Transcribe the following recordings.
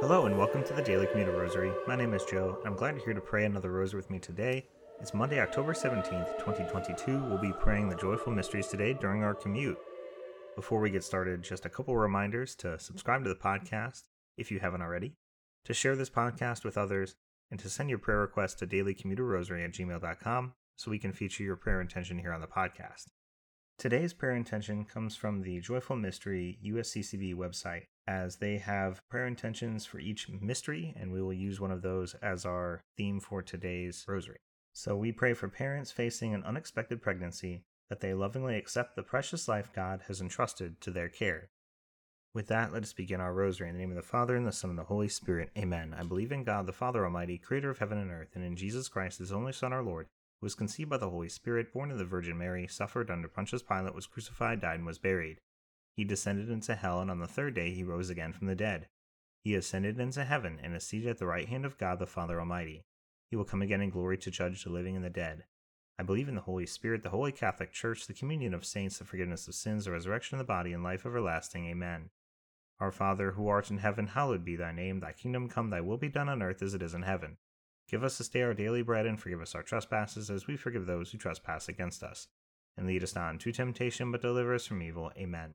Hello and welcome to the Daily Commuter Rosary. My name is Joe, and I'm glad you're here to pray another rosary with me today. It's Monday, October 17th, 2022. We'll be praying the joyful mysteries today during our commute. Before we get started, just a couple reminders to subscribe to the podcast if you haven't already, to share this podcast with others, and to send your prayer requests to dailycommuterrosary at gmail.com so we can feature your prayer intention here on the podcast. Today's prayer intention comes from the Joyful Mystery USCCB website, as they have prayer intentions for each mystery, and we will use one of those as our theme for today's rosary. So we pray for parents facing an unexpected pregnancy that they lovingly accept the precious life God has entrusted to their care. With that, let us begin our rosary in the name of the Father, and the Son, and the Holy Spirit. Amen. I believe in God, the Father Almighty, creator of heaven and earth, and in Jesus Christ, his only Son, our Lord, who was conceived by the Holy Spirit, born of the Virgin Mary, suffered under Pontius Pilate, was crucified, died, and was buried. He descended into hell, and on the third day he rose again from the dead. He ascended into heaven, and is seated at the right hand of God the Father Almighty. He will come again in glory to judge the living and the dead. I believe in the Holy Spirit, the Holy Catholic Church, the communion of saints, the forgiveness of sins, the resurrection of the body, and life everlasting. Amen. Our Father, who art in heaven, hallowed be thy name. Thy kingdom come, thy will be done on earth as it is in heaven. Give us this day our daily bread, and forgive us our trespasses, as we forgive those who trespass against us. And lead us not into temptation, but deliver us from evil. Amen.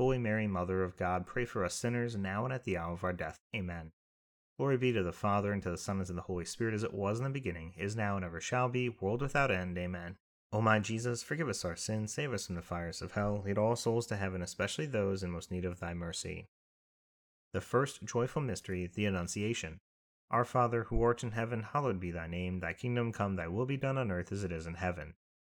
Holy Mary, Mother of God, pray for us sinners, now and at the hour of our death. Amen. Glory be to the Father, and to the Son, and to the Holy Spirit, as it was in the beginning, is now, and ever shall be, world without end. Amen. O my Jesus, forgive us our sins, save us from the fires of hell, lead all souls to heaven, especially those in most need of thy mercy. The first joyful mystery, the Annunciation. Our Father, who art in heaven, hallowed be thy name. Thy kingdom come, thy will be done on earth as it is in heaven.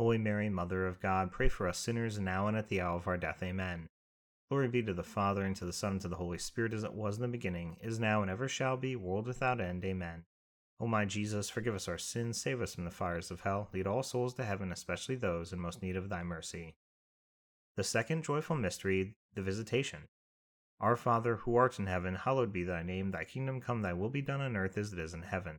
Holy Mary, Mother of God, pray for us sinners, now and at the hour of our death. Amen. Glory be to the Father, and to the Son, and to the Holy Spirit, as it was in the beginning, is now, and ever shall be, world without end. Amen. O my Jesus, forgive us our sins, save us from the fires of hell, lead all souls to heaven, especially those in most need of thy mercy. The second joyful mystery, the Visitation. Our Father, who art in heaven, hallowed be thy name, thy kingdom come, thy will be done on earth as it is in heaven.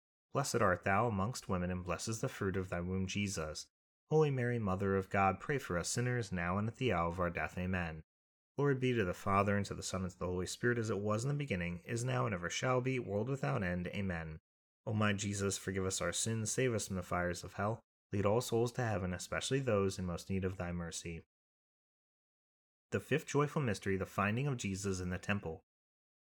Blessed art thou amongst women, and blessed is the fruit of thy womb, Jesus. Holy Mary, Mother of God, pray for us sinners, now and at the hour of our death. Amen. Glory be to the Father, and to the Son, and to the Holy Spirit, as it was in the beginning, is now, and ever shall be, world without end. Amen. O my Jesus, forgive us our sins, save us from the fires of hell, lead all souls to heaven, especially those in most need of thy mercy. The fifth joyful mystery, the finding of Jesus in the temple.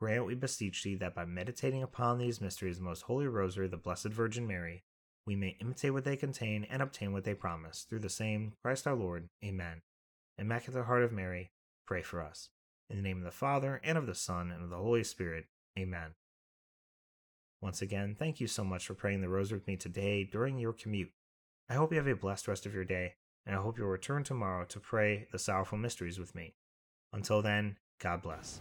Grant, we beseech thee, that by meditating upon these mysteries the most holy rosary the Blessed Virgin Mary, we may imitate what they contain and obtain what they promise, through the same Christ our Lord. Amen. Immaculate Heart of Mary, pray for us. In the name of the Father, and of the Son, and of the Holy Spirit. Amen. Once again, thank you so much for praying the rosary with me today during your commute. I hope you have a blessed rest of your day, and I hope you'll return tomorrow to pray the sorrowful mysteries with me. Until then, God bless.